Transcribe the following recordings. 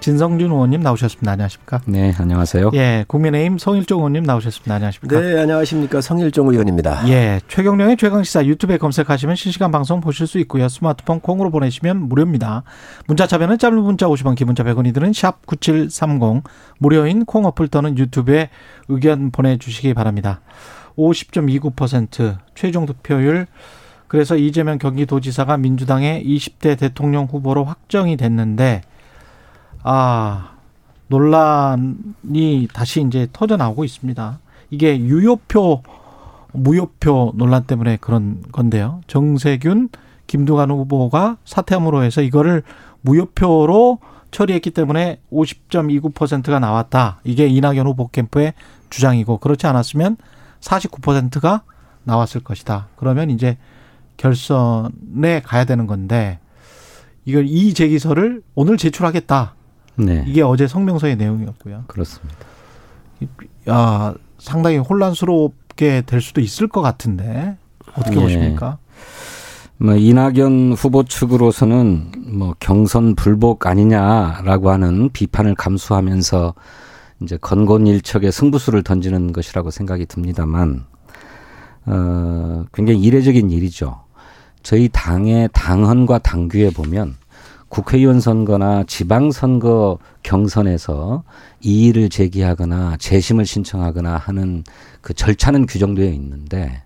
진성준 의원님 나오셨습니다. 안녕하십니까? 네, 안녕하세요. 예, 국민의힘 성일종 의원님 나오셨습니다. 안녕하십니까? 네, 안녕하십니까. 성일종 의원입니다. 예, 최경령의 최강시사 유튜브에 검색하시면 실시간 방송 보실 수 있고요. 스마트폰 콩으로 보내시면 무료입니다. 문자 차변은 짧은 문자 50원, 기본자 100원이 드는 샵 9730 무료인 콩 어플 또는 유튜브에 의견 보내주시기 바랍니다. 50.29% 최종 득표율 그래서 이재명 경기도지사가 민주당의 20대 대통령 후보로 확정이 됐는데 아 논란이 다시 이제 터져 나오고 있습니다. 이게 유효표 무효표 논란 때문에 그런 건데요. 정세균 김두관 후보가 사퇴함으로 해서 이거를 무효표로 처리했기 때문에 50.29%가 나왔다. 이게 이낙연 후보 캠프의 주장이고 그렇지 않았으면 49%가 나왔을 것이다. 그러면 이제 결선에 가야 되는 건데 이걸 이 제기서를 오늘 제출하겠다. 네. 이게 어제 성명서의 내용이었고요. 그렇습니다. 아, 상당히 혼란스럽게 될 수도 있을 것 같은데 어떻게 예. 보십니까? 뭐 이낙연 후보 측으로서는 뭐 경선 불복 아니냐라고 하는 비판을 감수하면서 이제 건곤일척의 승부수를 던지는 것이라고 생각이 듭니다만 어 굉장히 이례적인 일이죠. 저희 당의 당헌과 당규에 보면 국회의원 선거나 지방선거 경선에서 이의를 제기하거나 재심을 신청하거나 하는 그 절차는 규정되어 있는데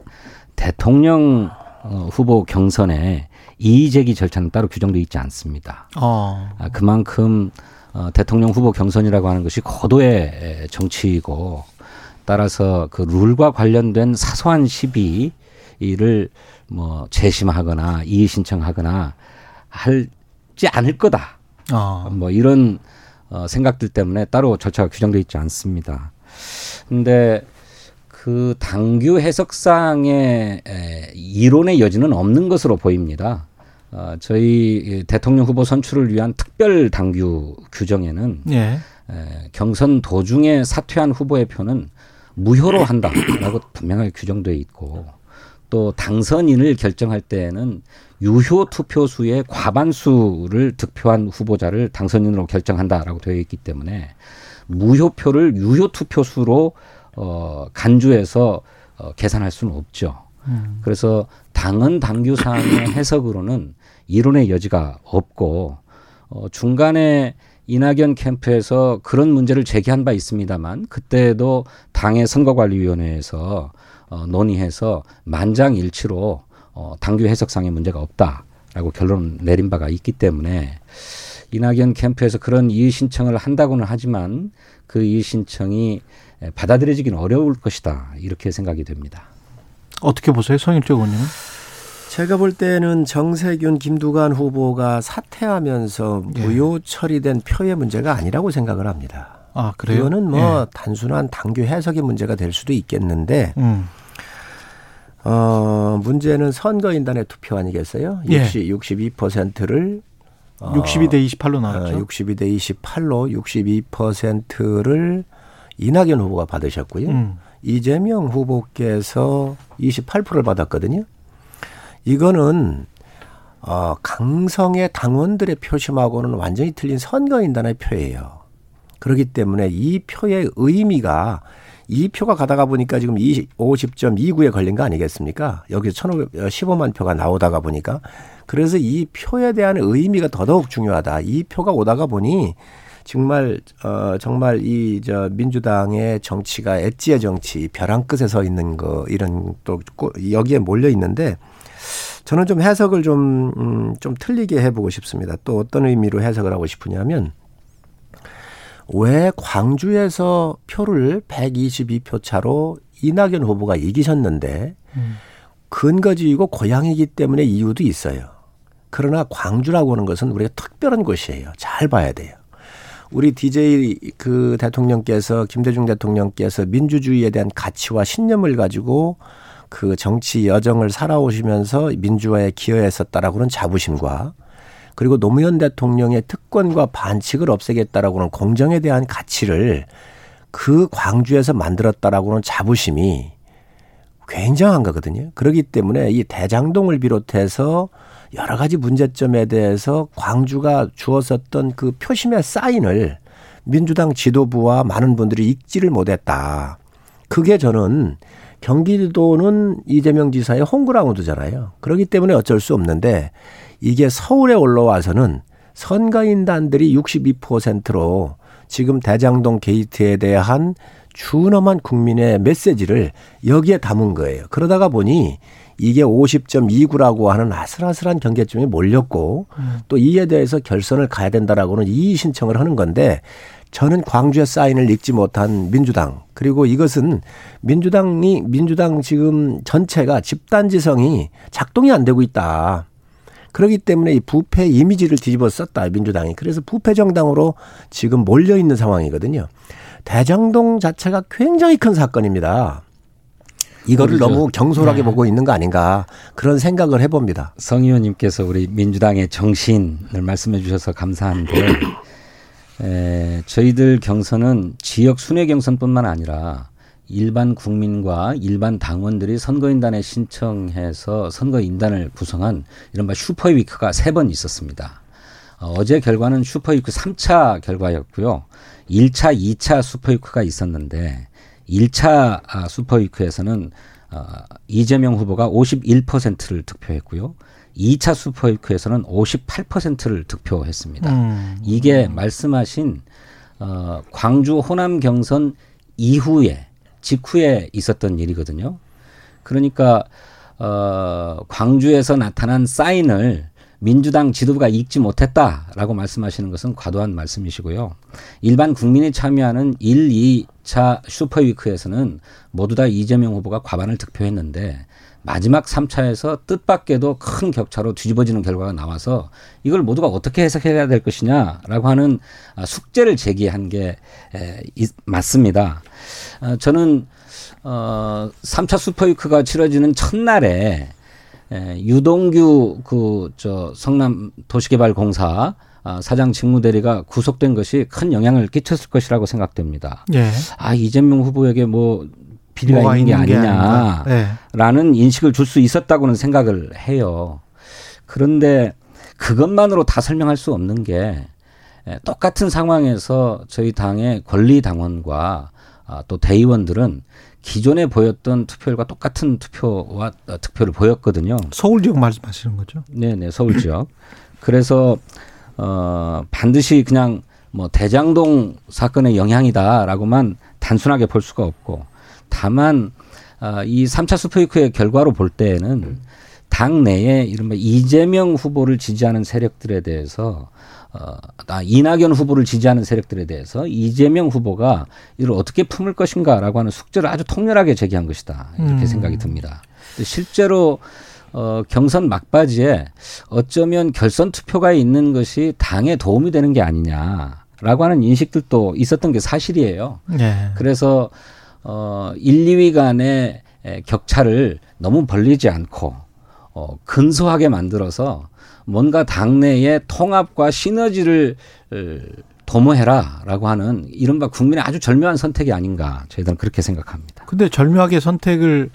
대통령 어, 후보 경선에 이의 제기 절차는 따로 규정되어 있지 않습니다. 어. 아, 그만큼 어, 대통령 후보 경선이라고 하는 것이 고도의 정치이고 따라서 그 룰과 관련된 사소한 시비를 뭐 재심하거나 이의 신청하거나 하지 않을 거다. 어. 뭐 이런 어, 생각들 때문에 따로 절차가 규정되어 있지 않습니다. 근데 그 당규 해석상의 에, 이론의 여지는 없는 것으로 보입니다. 어, 저희 대통령 후보 선출을 위한 특별 당규 규정에는 예. 에, 경선 도중에 사퇴한 후보의 표는 무효로 한다라고 분명하게 규정되어 있고 또 당선인을 결정할 때에는 유효 투표수의 과반수를 득표한 후보자를 당선인으로 결정한다라고 되어 있기 때문에 무효표를 유효 투표수로 어, 간주해서 어, 계산할 수는 없죠. 음. 그래서 당헌 당규상의 해석으로는 이론의 여지가 없고 어, 중간에 이낙연 캠프에서 그런 문제를 제기한 바 있습니다만 그때도 당의 선거관리위원회에서 어, 논의해서 만장일치로 어, 당규 해석상의 문제가 없다라고 결론 내린 바가 있기 때문에 이낙연 캠프에서 그런 이의 신청을 한다고는 하지만 그 이의 신청이 받아들여지기는 어려울 것이다 이렇게 생각이 됩니다. 어떻게 보세요, 성일조 의원님은? 제가 볼 때는 정세균, 김두관 후보가 사퇴하면서 예. 무효 처리된 표의 문제가 아니라고 생각을 합니다. 아 그래요? 이거는 뭐 예. 단순한 당규 해석의 문제가 될 수도 있겠는데 음. 어, 문제는 선거인단의 투표 아니겠어요? 예. 60, 62%를 어, 62대 28로 나왔죠. 어, 62대 28로 62%를 이낙연 후보가 받으셨고요. 음. 이재명 후보께서 28%를 받았거든요. 이거는 어, 강성의 당원들의 표심하고는 완전히 틀린 선거인단의 표예요. 그렇기 때문에 이 표의 의미가 이 표가 가다가 보니까 지금 20, 50.29에 걸린 거 아니겠습니까? 여기서 1,515만 표가 나오다가 보니까 그래서 이 표에 대한 의미가 더더욱 중요하다. 이 표가 오다가 보니 정말 어 정말 이 저 민주당의 정치가 엣지의 정치 벼랑 끝에 서 있는 거 이런 또 꼬- 여기에 몰려 있는데 저는 좀 해석을 좀, 음, 좀 틀리게 해보고 싶습니다. 또 어떤 의미로 해석을 하고 싶으냐면 왜 광주에서 표를 122표 차로 이낙연 후보가 이기셨는데 음. 근거지이고 고향이기 때문에 이유도 있어요. 그러나 광주라고 하는 것은 우리가 특별한 곳이에요. 잘 봐야 돼요. 우리 DJ 그 대통령께서 김대중 대통령께서 민주주의에 대한 가치와 신념을 가지고 그 정치 여정을 살아오시면서 민주화에 기여했었다라고는 자부심과 그리고 노무현 대통령의 특권과 반칙을 없애겠다라고는 공정에 대한 가치를 그 광주에서 만들었다라고는 자부심이 굉장한 거거든요. 그렇기 때문에 이 대장동을 비롯해서 여러 가지 문제점에 대해서 광주가 주었었던 그 표심의 사인을 민주당 지도부와 많은 분들이 읽지를 못했다. 그게 저는 경기도는 이재명 지사의 홈그라운드잖아요. 그렇기 때문에 어쩔 수 없는데 이게 서울에 올라와서는 선거인단들이 62%로 지금 대장동 게이트에 대한 준엄한 국민의 메시지를 여기에 담은 거예요. 그러다가 보니 이게 50.29라고 하는 아슬아슬한 경계점이 몰렸고 음. 또 이에 대해서 결선을 가야 된다라고는 이의 신청을 하는 건데 저는 광주의 사인을 읽지 못한 민주당 그리고 이것은 민주당이 민주당 지금 전체가 집단지성이 작동이 안 되고 있다. 그렇기 때문에 이 부패 이미지를 뒤집어 썼다 민주당이 그래서 부패 정당으로 지금 몰려 있는 상황이거든요. 대장동 자체가 굉장히 큰 사건입니다. 이거를 그렇죠. 너무 경솔하게 네. 보고 있는 거 아닌가 그런 생각을 해봅니다. 성 의원님께서 우리 민주당의 정신을 말씀해 주셔서 감사한데 에, 저희들 경선은 지역 순회 경선뿐만 아니라 일반 국민과 일반 당원들이 선거인단에 신청해서 선거인단을 구성한 이른바 슈퍼위크가 세 번 있었습니다. 어, 어제 결과는 슈퍼위크 3차 결과였고요. 1차, 2차 슈퍼위크가 있었는데 1차 아, 슈퍼위크에서는 어, 이재명 후보가 51%를 득표했고요. 2차 슈퍼위크에서는 58%를 득표했습니다. 음. 이게 말씀하신 어, 광주 호남 경선 이후에 직후에 있었던 일이거든요. 그러니까 어, 광주에서 나타난 사인을 민주당 지도부가 읽지 못했다라고 말씀하시는 것은 과도한 말씀이시고요. 일반 국민이 참여하는 1, 2 차 슈퍼위크에서는 모두 다 이재명 후보가 과반을 득표했는데 마지막 3차에서 뜻밖에도 큰 격차로 뒤집어지는 결과가 나와서 이걸 모두가 어떻게 해석해야 될 것이냐라고 하는 숙제를 제기한 게 맞습니다. 어, 저는 어 3차 슈퍼위크가 치러지는 첫날에 에, 유동규 그 저 성남 도시개발공사 아, 사장 직무대리가 구속된 것이 큰 영향을 끼쳤을 것이라고 생각됩니다. 예. 아 이재명 후보에게 뭐 비리가 있는 게 아니냐라는 네. 인식을 줄 수 있었다고는 생각을 해요. 그런데 그것만으로 다 설명할 수 없는 게 똑같은 상황에서 저희 당의 권리 당원과 아, 또 대의원들은 기존에 보였던 투표율과 똑같은 투표와 어, 득표를 보였거든요. 서울 지역 말씀하시는 거죠? 네, 네, 서울 지역. 그래서 어 반드시 그냥 뭐 대장동 사건의 영향이다라고만 단순하게 볼 수가 없고 다만 어, 이 3차 스프이크의 결과로 볼 때에는 당 내에 이른바 이재명 후보를 지지하는 세력들에 대해서 어, 아, 이낙연 후보를 지지하는 세력들에 대해서 이재명 후보가 이를 어떻게 품을 것인가라고 하는 숙제를 아주 통렬하게 제기한 것이다 이렇게 음. 생각이 듭니다. 실제로 어, 경선 막바지에 어쩌면 결선 투표가 있는 것이 당에 도움이 되는 게 아니냐라고 하는 인식들도 있었던 게 사실이에요. 네. 그래서 어, 1, 2위 간의 격차를 너무 벌리지 않고 어, 근소하게 만들어서 뭔가 당내의 통합과 시너지를 도모해라라고 하는 이른바 국민의 아주 절묘한 선택이 아닌가 저희들은 그렇게 생각합니다. 근데 절묘하게 선택을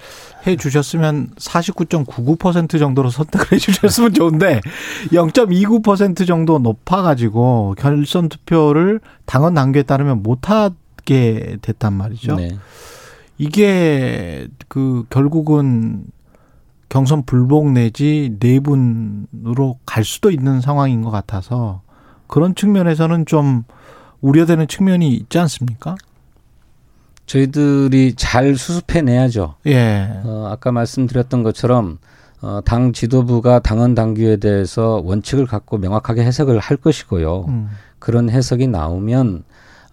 해 주셨으면 49.99% 정도로 선택을 해 주셨으면 좋은데 0.29% 정도 높아 가지고 결선 투표를 당원 단계에 따르면 못 하게 됐단 말이죠. 네. 이게 그 결국은 경선 불복 내지 내분으로 갈 수도 있는 상황인 것 같아서 그런 측면에서는 좀 우려되는 측면이 있지 않습니까? 저희들이 잘 수습해 내야죠. 예. 어, 아까 말씀드렸던 것처럼 어, 당 지도부가 당원 당규에 대해서 원칙을 갖고 명확하게 해석을 할 것이고요. 음. 그런 해석이 나오면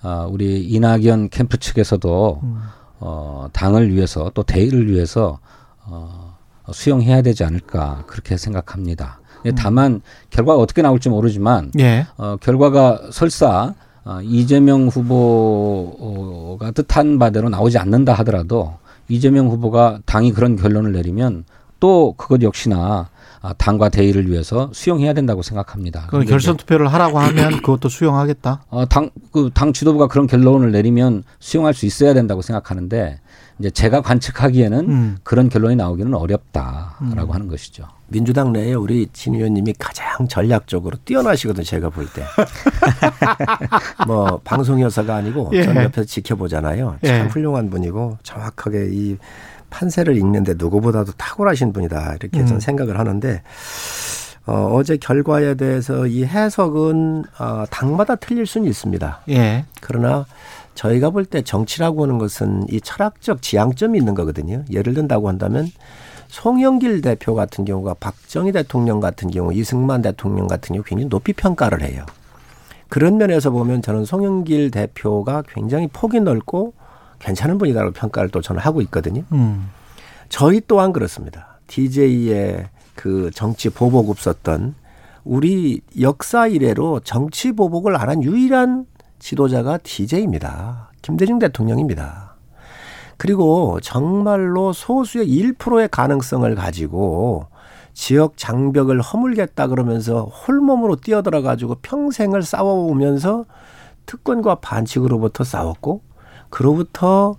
어, 우리 이낙연 캠프 측에서도 음. 어, 당을 위해서 또 대의를 위해서 어, 수용해야 되지 않을까 그렇게 생각합니다. 예, 음. 다만 결과가 어떻게 나올지 모르지만 예. 어, 결과가 설사 어, 이재명 후보가 뜻한 바대로 나오지 않는다 하더라도 이재명 후보가 당이 그런 결론을 내리면 또 그것 역시나 아, 당과 대의를 위해서 수용해야 된다고 생각합니다. 그 결선 투표를 하라고 하면 그것도 수용하겠다. 어, 당, 그, 당 지도부가 그런 결론을 내리면 수용할 수 있어야 된다고 생각하는데 이제 제가 관측하기에는 음. 그런 결론이 나오기는 어렵다라고 하는 것이죠. 민주당 내에 우리 진 의원님이 가장 전략적으로 뛰어나시거든요. 제가 볼 때. 뭐 방송 여사가 아니고 예. 전 옆에서 지켜보잖아요. 참 예. 훌륭한 분이고 정확하게 이 판세를 읽는데 누구보다도 탁월하신 분이다. 이렇게 저는 음. 생각을 하는데 어, 어제 결과에 대해서 이 해석은 어, 당마다 틀릴 수는 있습니다. 예. 그러나 저희가 볼 때 정치라고 하는 것은 이 철학적 지향점이 있는 거거든요. 예를 든다고 한다면 송영길 대표 같은 경우가 박정희 대통령 같은 경우 이승만 대통령 같은 경우 굉장히 높이 평가를 해요. 그런 면에서 보면 저는 송영길 대표가 굉장히 폭이 넓고 괜찮은 분이다라고 평가를 또 저는 하고 있거든요. 음. 저희 또한 그렇습니다. DJ의 그 정치 보복을 썼던 우리 역사 이래로 정치 보복을 안 한 유일한 지도자가 DJ입니다. 김대중 대통령입니다. 그리고 정말로 소수의 1%의 가능성을 가지고 지역 장벽을 허물겠다 그러면서 홀몸으로 뛰어들어 가지고 평생을 싸워오면서 특권과 반칙으로부터 싸웠고 그로부터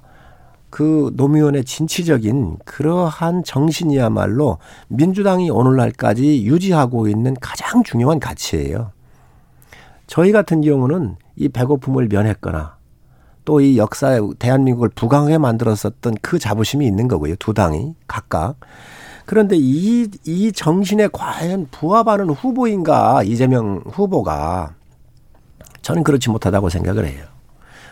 그 노무현의 진취적인 그러한 정신이야말로 민주당이 오늘날까지 유지하고 있는 가장 중요한 가치예요. 저희 같은 경우는 이 배고픔을 면했거나 또 이 역사에 대한민국을 부강하게 만들었었던 그 자부심이 있는 거고요. 두 당이 각각. 그런데 이, 이 정신에 과연 부합하는 후보인가 이재명 후보가 저는 그렇지 못하다고 생각을 해요.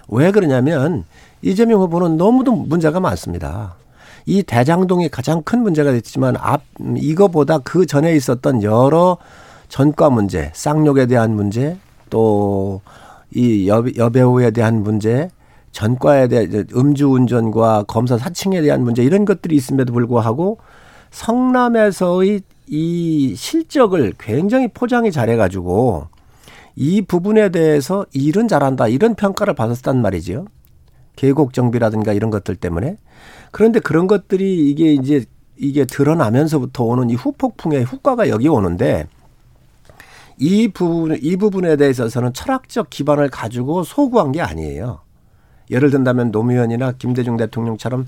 왜 그러냐면 이재명 후보는 너무도 문제가 많습니다. 이 대장동이 가장 큰 문제가 됐지만 앞 이거보다 그 전에 있었던 여러 전과 문제, 쌍욕에 대한 문제, 또 이 여배우에 대한 문제, 전과에 대한 음주운전과 검사 사칭에 대한 문제 이런 것들이 있음에도 불구하고 성남에서의 이 실적을 굉장히 포장이 잘해가지고 이 부분에 대해서 일은 잘한다 이런 평가를 받았단 말이죠. 계곡 정비라든가 이런 것들 때문에 그런데 그런 것들이 이게 이제 이게 드러나면서부터 오는 이 후폭풍의 효과가 여기 오는데 이 부분 이 부분에 대해서는 철학적 기반을 가지고 소구한 게 아니에요. 예를 든다면 노무현이나 김대중 대통령처럼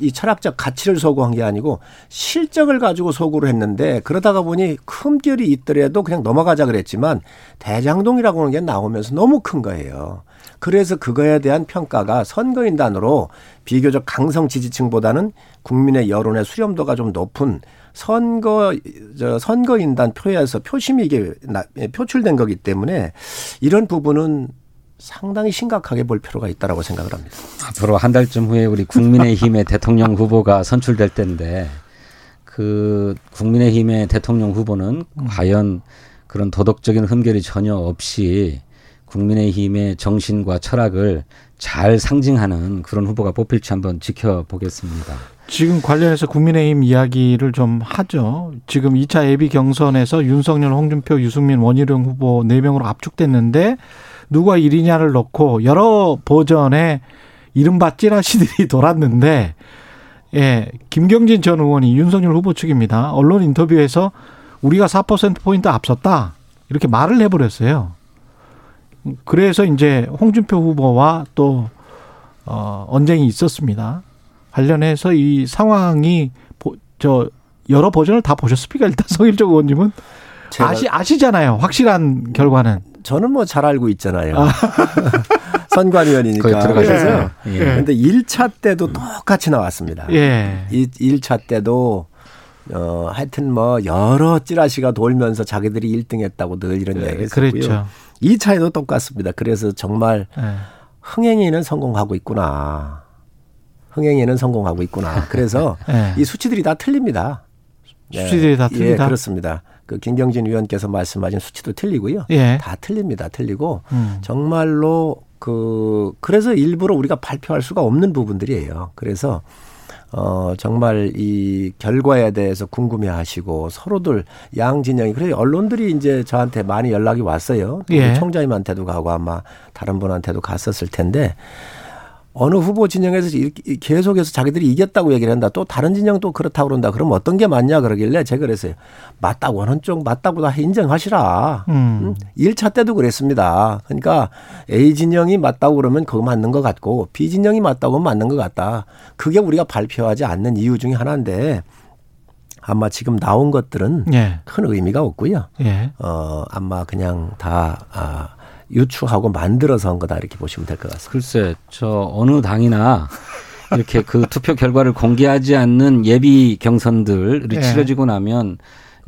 이 철학적 가치를 소구한 게 아니고 실적을 가지고 소구를 했는데 그러다가 보니 흠결이 있더라도 그냥 넘어가자 그랬지만 대장동이라고 하는 게 나오면서 너무 큰 거예요. 그래서 그거에 대한 평가가 선거인단으로 비교적 강성 지지층보다는 국민의 여론의 수렴도가 좀 높은 선거 저 선거인단 표에서 표심이 이게 표출된 거기 때문에 이런 부분은 상당히 심각하게 볼 필요가 있다라고 생각을 합니다. 앞으로 한 달쯤 후에 우리 국민의힘의 대통령 후보가 선출될 텐데 그 국민의힘의 대통령 후보는 과연 그런 도덕적인 흠결이 전혀 없이 국민의힘의 정신과 철학을 잘 상징하는 그런 후보가 뽑힐지 한번 지켜보겠습니다. 지금 관련해서 국민의힘 이야기를 좀 하죠. 지금 2차 예비 경선에서 윤석열, 홍준표, 유승민, 원희룡 후보 4명으로 압축됐는데 누가 1위냐를 넣고 여러 버전의 이른바 찌라시들이 돌았는데 예, 김경진 전 의원이 윤석열 후보 측입니다. 언론 인터뷰에서 우리가 4%포인트 앞섰다. 이렇게 말을 해버렸어요. 그래서 이제 홍준표 후보와 또, 어, 언쟁이 있었습니다. 관련해서 이 상황이, 보, 저, 여러 버전을 다 보셨습니까? 일단 성일적 의원님은? 아시, 아시잖아요. 확실한 결과는. 저는 뭐 잘 알고 있잖아요. 아. 선관위원이니까. 거기 들어가셔서. 예. 그런데 1차 때도 똑같이 나왔습니다. 예. 이 1차 때도 어 하여튼 뭐 여러 찌라시가 돌면서 자기들이 1등 했다고 늘 이런 이야기 했었고요. 그렇죠. 2차에도 똑같습니다. 그래서 정말 예. 흥행에는 성공하고 있구나. 흥행에는 성공하고 있구나. 그래서 예. 이 수치들이 다 틀립니다. 수치들이 다 틀리다. 예, 그렇습니다. 그 김경진 의원께서 말씀하신 수치도 틀리고요. 예. 다 틀립니다. 틀리고 음. 정말로 그 그래서 일부러 우리가 발표할 수가 없는 부분들이에요. 그래서 어 정말 이 결과에 대해서 궁금해 하시고 서로들 양 진영이 그래 언론들이 이제 저한테 많이 연락이 왔어요. 예. 총장님한테도 가고 아마 다른 분한테도 갔었을 텐데 어느 후보 진영에서 계속해서 자기들이 이겼다고 얘기를 한다. 또 다른 진영 또 그렇다고 그런다. 그럼 어떤 게 맞냐 그러길래 제가 그랬어요. 맞다고 하는 쪽 맞다고 다 인정하시라. 음. 1차 때도 그랬습니다. 그러니까 A 진영이 맞다고 그러면 그거 맞는 것 같고 B 진영이 맞다고 하면 맞는 것 같다. 그게 우리가 발표하지 않는 이유 중에 하나인데 아마 지금 나온 것들은 예. 큰 의미가 없고요. 예. 어, 아마 그냥 다 아, 유추하고 만들어서 한 거다 이렇게 보시면 될 것 같습니다. 글쎄, 저 어느 당이나 이렇게 그 투표 결과를 공개하지 않는 예비 경선들이 네. 치러지고 나면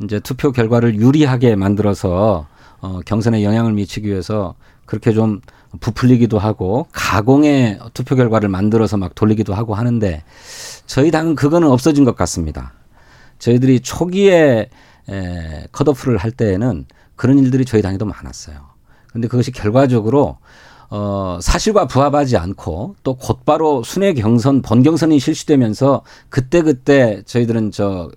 이제 투표 결과를 유리하게 만들어서 어, 경선에 영향을 미치기 위해서 그렇게 좀 부풀리기도 하고 가공의 투표 결과를 만들어서 막 돌리기도 하고 하는데 저희 당은 그거는 없어진 것 같습니다. 저희들이 초기에 에, 컷오프를 할 때에는 그런 일들이 저희 당에도 많았어요. 근데 그것이 결과적으로 어, 사실과 부합하지 않고 또 곧바로 순회 경선, 본 경선이 실시되면서 그때 그때 저희들은 저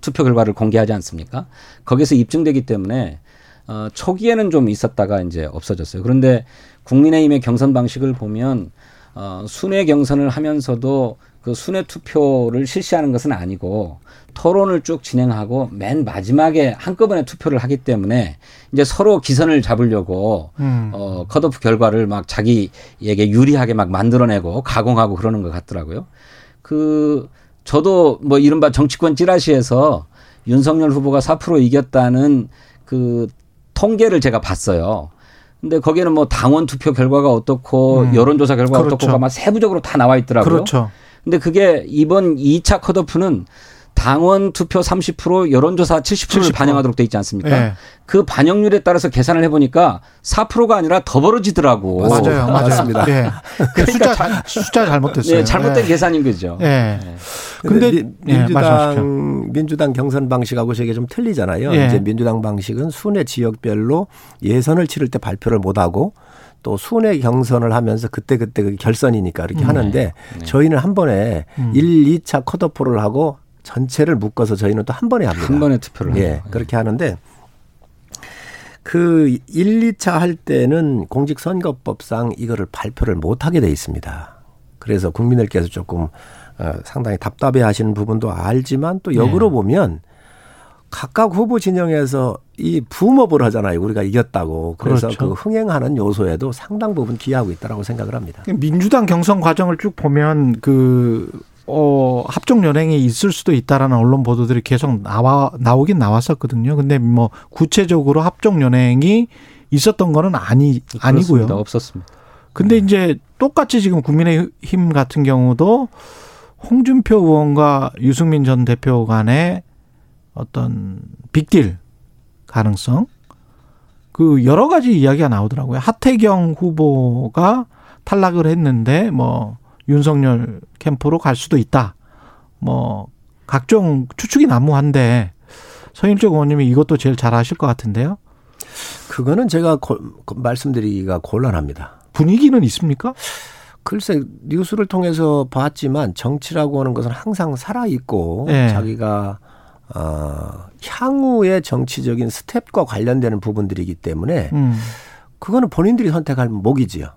투표 결과를 공개하지 않습니까? 거기서 입증되기 때문에 어, 초기에는 좀 있었다가 이제 없어졌어요. 그런데 국민의힘의 경선 방식을 보면 어, 순회 경선을 하면서도 그 순회 투표를 실시하는 것은 아니고 토론을 쭉 진행하고 맨 마지막에 한꺼번에 투표를 하기 때문에 이제 서로 기선을 잡으려고 음. 어 컷오프 결과를 막 자기에게 유리하게 막 만들어내고 가공하고 그러는 것 같더라고요. 그 저도 뭐 이른바 정치권 찌라시에서 윤석열 후보가 4% 이겼다는 그 통계를 제가 봤어요. 근데 거기에는 뭐 당원 투표 결과가 어떻고 음. 여론조사 결과가 그렇죠. 어떻고가 막 세부적으로 다 나와 있더라고요. 그렇죠. 근데 그게 이번 2차 컷오프는 당원 투표 30% 여론조사 70%를 70%. 반영하도록 돼 있지 않습니까? 네. 그 반영률에 따라서 계산을 해보니까 4%가 아니라 더 벌어지더라고. 맞아요, 맞습니다. 네. 그 그러니까 숫자 숫자 잘못됐어요. 네, 잘못된 네. 계산인 거죠. 네. 네. 근데 미, 민주당 민주당 경선 방식하고 저게 좀 틀리잖아요. 이제 민주당 방식은 순회 지역별로 예선을 치를 때 발표를 못 하고 또 순회 경선을 하면서 그때 그때 그 결선이니까 이렇게 네. 하는데 네. 저희는 한 번에 음. 1, 2차 컷오프를 하고 전체를 묶어서 저희는 또 한 번에 합니다. 한 번에 투표를. 예. 네. 그렇게 하는데 그 1, 2차 할 때는 공직선거법상 이거를 발표를 못 하게 돼 있습니다. 그래서 국민들께서 조금 어, 상당히 답답해 하시는 부분도 알지만 또 역으로 네. 보면 각각 후보 진영에서 이 붐업을 하잖아요. 우리가 이겼다고. 그래서 그렇죠. 그 흥행하는 요소에도 상당 부분 기여하고 있다라고 생각을 합니다. 민주당 경선 과정을 쭉 보면 그 어, 합종 연행이 있을 수도 있다라는 언론 보도들이 계속 나와 나오긴 나왔었거든요. 근데 뭐 구체적으로 합종 연행이 있었던 거는 아니 아니고요. 없었습니다. 근데 네. 이제 똑같이 지금 국민의힘 같은 경우도 홍준표 의원과 유승민 전 대표 간의 어떤 빅딜 가능성 그 여러 가지 이야기가 나오더라고요. 하태경 후보가 탈락을 했는데 뭐 윤석열 캠프로 갈 수도 있다. 뭐 각종 추측이 난무한데 서인적 의원님이 이것도 제일 잘 아실 것 같은데요. 그거는 제가 고, 말씀드리기가 곤란합니다. 분위기는 있습니까? 글쎄 뉴스를 통해서 봤지만 정치라고 하는 것은 항상 살아 있고 네. 자기가 어, 향후의 정치적인 스텝과 관련되는 부분들이기 때문에 음. 그거는 본인들이 선택할 목이지요.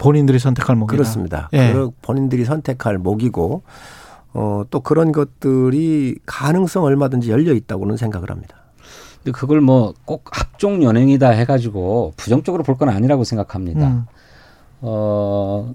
본인들이 선택할 목이다. 그렇습니다. 예. 본인들이 선택할 목이고 어, 또 그런 것들이 가능성 얼마든지 열려 있다고는 생각을 합니다. 근데 그걸 뭐 꼭 합종 연행이다 해가지고 부정적으로 볼 건 아니라고 생각합니다. 음. 어,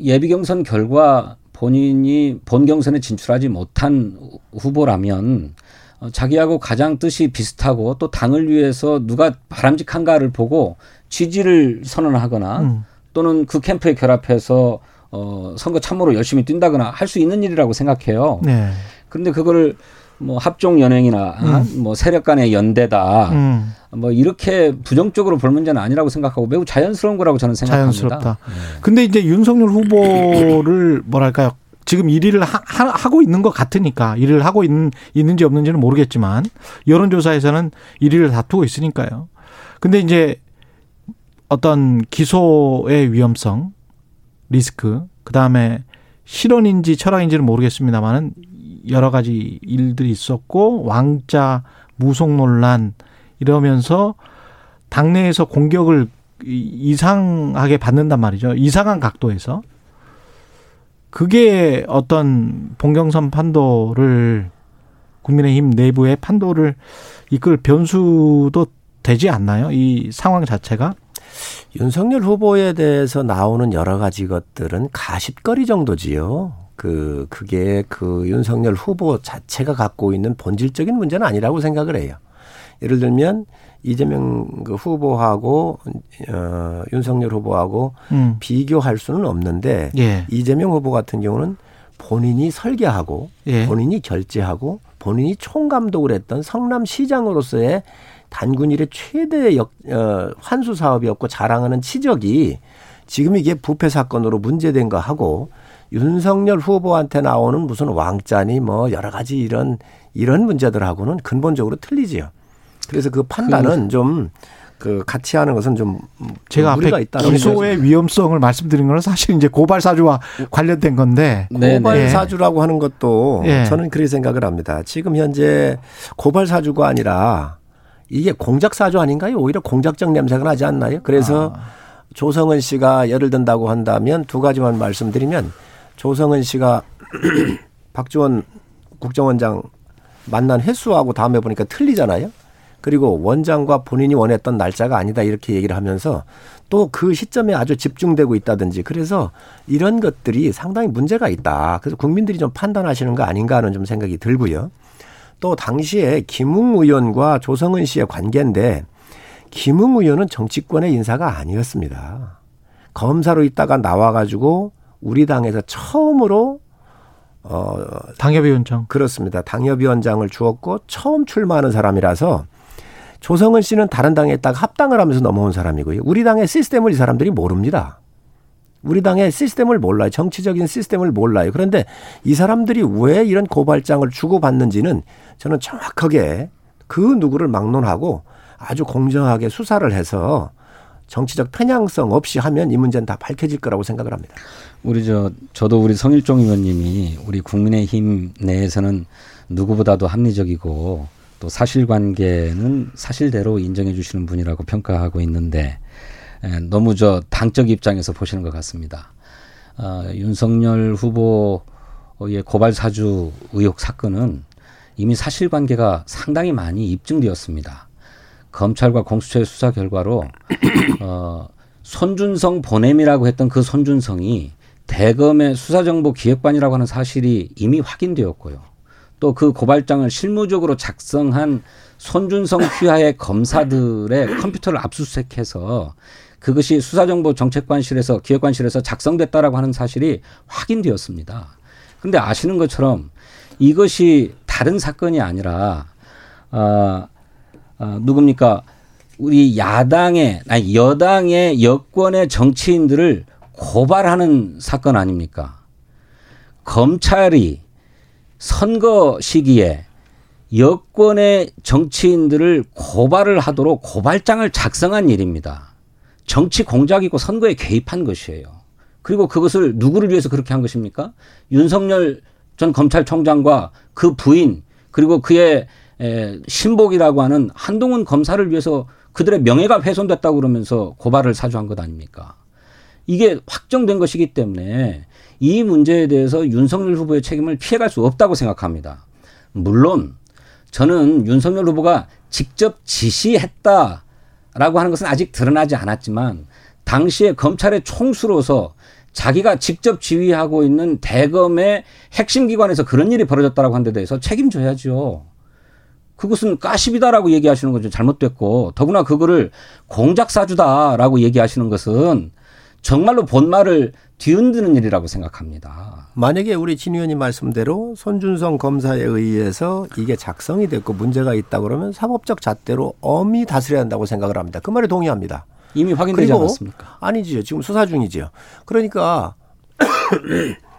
예비 경선 결과 본인이 본 경선에 진출하지 못한 후보라면 어, 자기하고 가장 뜻이 비슷하고 또 당을 위해서 누가 바람직한가를 보고 지지를 선언하거나 음. 또는 그 캠프에 결합해서 어, 선거 참모로 열심히 뛴다거나 할 수 있는 일이라고 생각해요. 네. 그런데 그거를 뭐 합종 연행이나 음. 뭐 세력 간의 연대다. 음. 뭐 이렇게 부정적으로 볼 문제는 아니라고 생각하고 매우 자연스러운 거라고 저는 생각합니다. 자연스럽다. 네. 근데 이제 윤석열 후보를 뭐랄까요? 지금 1위를 하, 고 있는 것 같으니까 1위를 하고 있는, 있는지 없는지는 모르겠지만 여론조사에서는 1위를 다투고 있으니까요. 근데 이제 어떤 기소의 위험성, 리스크, 그 다음에 실언인지 철학인지는 모르겠습니다만은 여러 가지 일들이 있었고 왕자 무속 논란 이러면서 당내에서 공격을 이상하게 받는단 말이죠. 이상한 각도에서. 그게 어떤 봉경선 판도를 국민의힘 내부의 판도를 이끌 변수도 되지 않나요? 이 상황 자체가? 윤석열 후보에 대해서 나오는 여러 가지 것들은 가십거리 정도지요. 그, 그게 그 윤석열 후보 자체가 갖고 있는 본질적인 문제는 아니라고 생각을 해요. 예를 들면 이재명 그 후보하고 어 윤석열 후보하고 음. 비교할 수는 없는데 예. 이재명 후보 같은 경우는 본인이 설계하고 예. 본인이 결제하고 본인이 총감독을 했던 성남시장으로서의 단군 일의 최대 역, 어, 환수 사업이었고 자랑하는 치적이 지금 이게 부패 사건으로 문제된 거 하고 윤석열 후보한테 나오는 무슨 왕자니 뭐 여러 가지 이런 이런 문제들하고는 근본적으로 틀리지요. 그래서 그 판단은 좀 그 같이 하는 것은 좀 제가 앞에 있다는 기소의 위험성을 말씀드린 거는 사실 이제 고발 사주와 관련된 건데 네, 고발 네. 사주라고 하는 것도 네. 저는 그렇게 생각을 합니다. 지금 현재 고발 사주가 아니라 이게 공작 사주 아닌가요? 오히려 공작적 냄새가 나지 않나요? 그래서 아. 조성은 씨가 예를 든다고 한다면 두 가지만 말씀드리면 조성은 씨가 박지원 국정원장 만난 횟수하고 다음에 보니까 틀리잖아요. 그리고 원장과 본인이 원했던 날짜가 아니다 이렇게 얘기를 하면서 또 그 시점에 아주 집중되고 있다든지 그래서 이런 것들이 상당히 문제가 있다. 그래서 국민들이 좀 판단하시는 거 아닌가 하는 좀 생각이 들고요. 또 당시에 김웅 의원과 조성은 씨의 관계인데 김웅 의원은 정치권의 인사가 아니었습니다. 검사로 있다가 나와가지고 우리 당에서 처음으로 어 당협위원장 그렇습니다. 당협위원장을 주었고 처음 출마하는 사람이라서 조성은 씨는 다른 당에 딱 합당을 하면서 넘어온 사람이고요. 우리 당의 시스템을 이 사람들이 모릅니다. 우리 당의 시스템을 몰라요. 정치적인 시스템을 몰라요. 그런데 이 사람들이 왜 이런 고발장을 주고받는지는 저는 정확하게 그 누구를 막론하고 아주 공정하게 수사를 해서 정치적 편향성 없이 하면 이 문제는 다 밝혀질 거라고 생각을 합니다. 우리 저 저도 우리 성일종 의원님이 우리 국민의힘 내에서는 누구보다도 합리적이고 또 사실관계는 사실대로 인정해 주시는 분이라고 평가하고 있는데 너무 저 당적 입장에서 보시는 것 같습니다. 어, 윤석열 후보의 고발 사주 의혹 사건은 이미 사실관계가 상당히 많이 입증되었습니다. 검찰과 공수처의 수사 결과로 어, 손준성 보냄이라고 했던 그 손준성이 대검의 수사정보 기획관이라고 하는 사실이 이미 확인되었고요. 또 그 고발장을 실무적으로 작성한 손준성 휘하의 검사들의 컴퓨터를 압수수색해서 그것이 수사정보 정책관실에서 기획관실에서 작성됐다라고 하는 사실이 확인되었습니다. 그런데 아시는 것처럼 이것이 다른 사건이 아니라 아, 아 누굽니까? 우리 야당의 아니 여당의 여권의 정치인들을 고발하는 사건 아닙니까? 검찰이 선거 시기에 여권의 정치인들을 고발을 하도록 고발장을 작성한 일입니다. 정치 공작이고 선거에 개입한 것이에요. 그리고 그것을 누구를 위해서 그렇게 한 것입니까? 윤석열 전 검찰총장과 그 부인 그리고 그의 에, 신복이라고 하는 한동훈 검사를 위해서 그들의 명예가 훼손됐다고 그러면서 고발을 사주한 것 아닙니까? 이게 확정된 것이기 때문에 이 문제에 대해서 윤석열 후보의 책임을 피해갈 수 없다고 생각합니다. 물론 저는 윤석열 후보가 직접 지시했다 라고 하는 것은 아직 드러나지 않았지만 당시에 검찰의 총수로서 자기가 직접 지휘하고 있는 대검의 핵심 기관에서 그런 일이 벌어졌다라고 하는 데 대해서 책임져야죠. 그것은 가십이다라고 얘기하시는 것은 잘못됐고 더구나 그거를 공작 사주다라고 얘기하시는 것은 정말로 본말을 뒤흔드는 일이라고 생각합니다. 만약에 우리 진 의원님 말씀대로 손준성 검사에 의해서 이게 작성이 됐고 문제가 있다 그러면 사법적 잣대로 엄히 다스려야 한다고 생각을 합니다. 그 말에 동의합니다. 이미 확인되지 않았습니까? 아니지요. 지금 수사 중이지요. 그러니까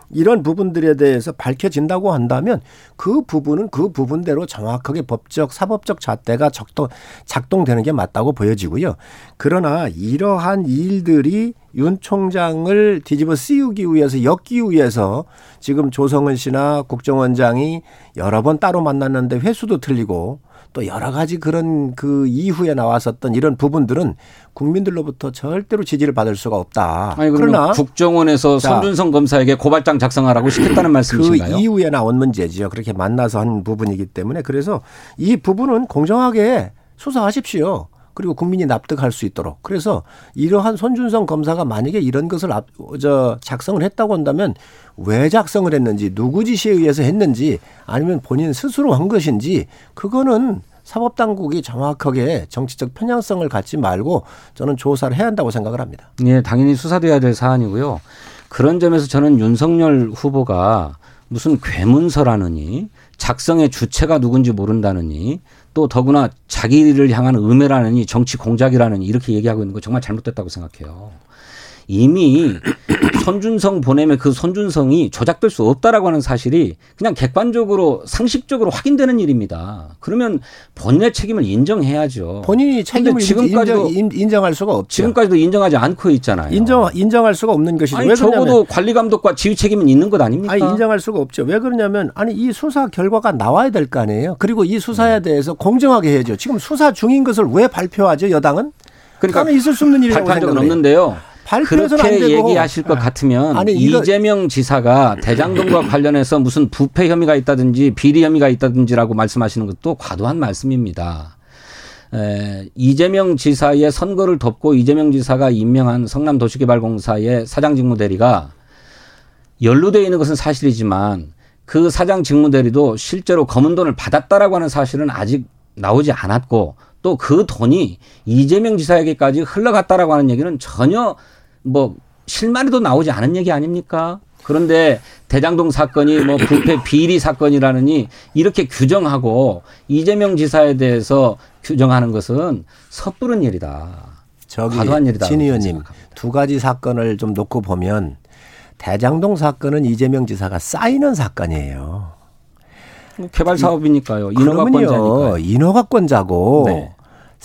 이런 부분들에 대해서 밝혀진다고 한다면 그 부분은 그 부분대로 정확하게 법적 사법적 잣대가 작동 작동되는 게 맞다고 보여지고요. 그러나 이러한 일들이 윤 총장을 뒤집어 씌우기 위해서 엮기 위해서 지금 조성은 씨나 국정원장이 여러 번 따로 만났는데 회수도 틀리고 또 여러 가지 그런 그 이후에 나왔었던 이런 부분들은 국민들로부터 절대로 지지를 받을 수가 없다. 아니, 그러나 국정원에서 자, 손준성 검사에게 고발장 작성하라고 시켰다는 그 말씀이신가요? 이후에 나온 문제지요. 그렇게 만나서 한 부분이기 때문에 그래서 이 부분은 공정하게 수사하십시오. 그리고 국민이 납득할 수 있도록. 그래서 이러한 손준성 검사가 만약에 이런 것을 앞, 저 작성을 했다고 한다면 왜 작성을 했는지 누구 지시에 의해서 했는지 아니면 본인 스스로 한 것인지 그거는 사법 당국이 정확하게 정치적 편향성을 갖지 말고 저는 조사를 해야 한다고 생각을 합니다. 예, 당연히 수사돼야 될 사안이고요. 그런 점에서 저는 윤석열 후보가 무슨 괴문서라느니 작성의 주체가 누군지 모른다느니 또 더구나 자기를 향한 음해라느니 정치 공작이라느니 이렇게 얘기하고 있는 거 정말 잘못됐다고 생각해요. 이미 손준성 보냄의 그 손준성이 조작될 수 없다라고 하는 사실이 그냥 객관적으로 상식적으로 확인되는 일입니다. 그러면 본인의 책임을 인정해야죠. 본인이 책임을 지금까지도 인정, 인정 할 수가 없죠. 지금까지도 인정하지 않고 있잖아요. 인정 인정할 수가 없는 것이죠. 아니 왜 적어도 관리 감독과 지휘 책임은 있는 것 아닙니까? 아니 인정할 수가 없죠. 왜 그러냐면 아니 이 수사 결과가 나와야 될 거 아니에요. 그리고 이 수사에 대해서 공정하게 해야죠. 지금 수사 중인 것을 왜 발표하죠? 여당은? 그러니까 있을 수 없는 일이라고 발표한 적은. 없는데요. 발표해서는 안 그렇게 되고 얘기하실 것 같으면 아니, 이거- 이재명 지사가 대장동과 관련해서 무슨 부패 혐의가 있다든지 비리 혐의가 있다든지라고 말씀하시는 것도 과도한 말씀입니다. 에, 이재명 지사의 선거를 덮고 이재명 지사가 임명한 성남도시개발공사의 사장 직무대리가 연루되어 있는 것은 사실이지만 그 사장 직무대리도 실제로 검은 돈을 받았다라고 하는 사실은 아직 나오지 않았고 또 그 돈이 이재명 지사에게까지 흘러갔다라고 하는 얘기는 전혀 뭐 실마리도 나오지 않은 얘기 아닙니까? 그런데 대장동 사건이 뭐 부패 비리 사건이라느니 이렇게 규정하고 이재명 지사에 대해서 규정하는 것은 섣부른 일이다. 저기 과도한 일이다. 진 의원님. 두 가지 사건을 좀 놓고 보면 대장동 사건은 이재명 지사가 쌓이는 사건이에요. 개발 사업이니까요. 인허가권자니까요. 인허가권자고 네.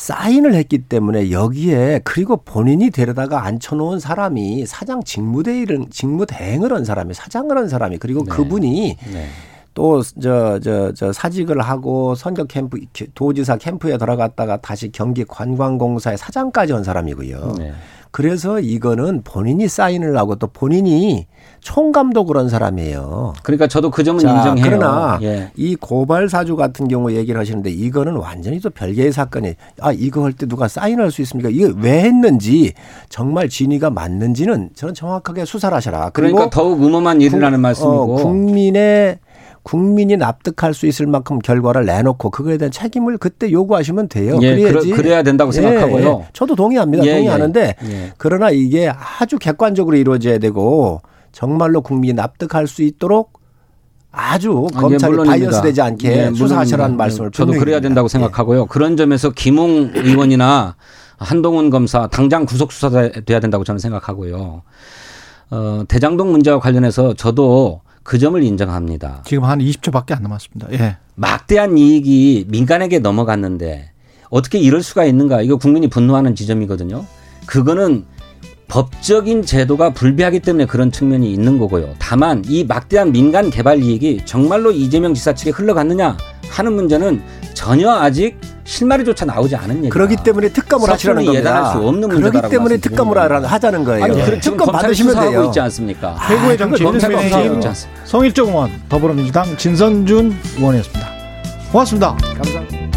사인을 했기 때문에 여기에 그리고 본인이 데려다가 앉혀놓은 사람이 사장 직무대행을 직무대행을 한 사람이 사장을 한 사람이 그리고 네. 그분이 네. 또 저 저 저 사직을 하고 선거 캠프 도지사 캠프에 들어갔다가 다시 경기 관광공사의 사장까지 한 사람이고요. 네. 그래서 이거는 본인이 사인을 하고 또 본인이 총감독을 한 사람이에요. 그러니까 저도 그 점은 자, 인정해요. 그러나 예. 이 고발 사주 같은 경우 얘기를 하시는데 이거는 완전히 또 별개의 사건이 아 이거 할 때 누가 사인할 수 있습니까? 이거 왜 했는지 정말 진위가 맞는지는 저는 정확하게 수사를 하셔라. 그리고 그러니까 더욱 음험한 일이라는 국- 말씀이고. 어, 국민의 국민이 납득할 수 있을 만큼 결과를 내놓고 그거에 대한 책임을 그때 요구하시면 돼요. 예, 그래야지. 그러- 그래야 된다고 생각하고요. 예, 저도 동의합니다. 예, 동의하는데 예. 그러나 이게 아주 객관적으로 이루어져야 되고 정말로 국민이 납득할 수 있도록 아주 아, 예, 검찰이 물론입니다. bias 되지 않게 예, 수사하시라는. 말씀을 저도 그래야 드립니다. 된다고 예. 생각하고요. 그런 점에서 김웅 의원이나 한동훈 검사 당장 구속 수사돼야 된다고 저는 생각하고요. 어, 대장동 문제와 관련해서 저도 그 점을 인정합니다. 지금 한 20초밖에 안 남았습니다. 예. 막대한 이익이 민간에게 넘어갔는데 어떻게 이럴 수가 있는가? 이거 국민이 분노하는 지점이거든요. 그거는 법적인 제도가 불비하기 때문에 그런 측면이 있는 거고요. 다만 이 막대한 민간 개발 이익이 정말로 이재명 지사 측에 흘러갔느냐 하는 문제는 전혀 아직 실마리조차 나오지 않은 얘기다. 그렇기 때문에 특검을 하시라는 겁니다. 예단할 수 없는 그렇기 문제다라고 때문에 특검을 하자는 거예요. 아니, 그 지금 특검 받으시면 돼요. 있지 않습니까? 최고의 정치 검찰 인터뷰 수사하고 팀 있지 않습니까? 성일정 의원 더불어민주당 진선준 의원이었습니다. 고맙습니다. 감사합니다.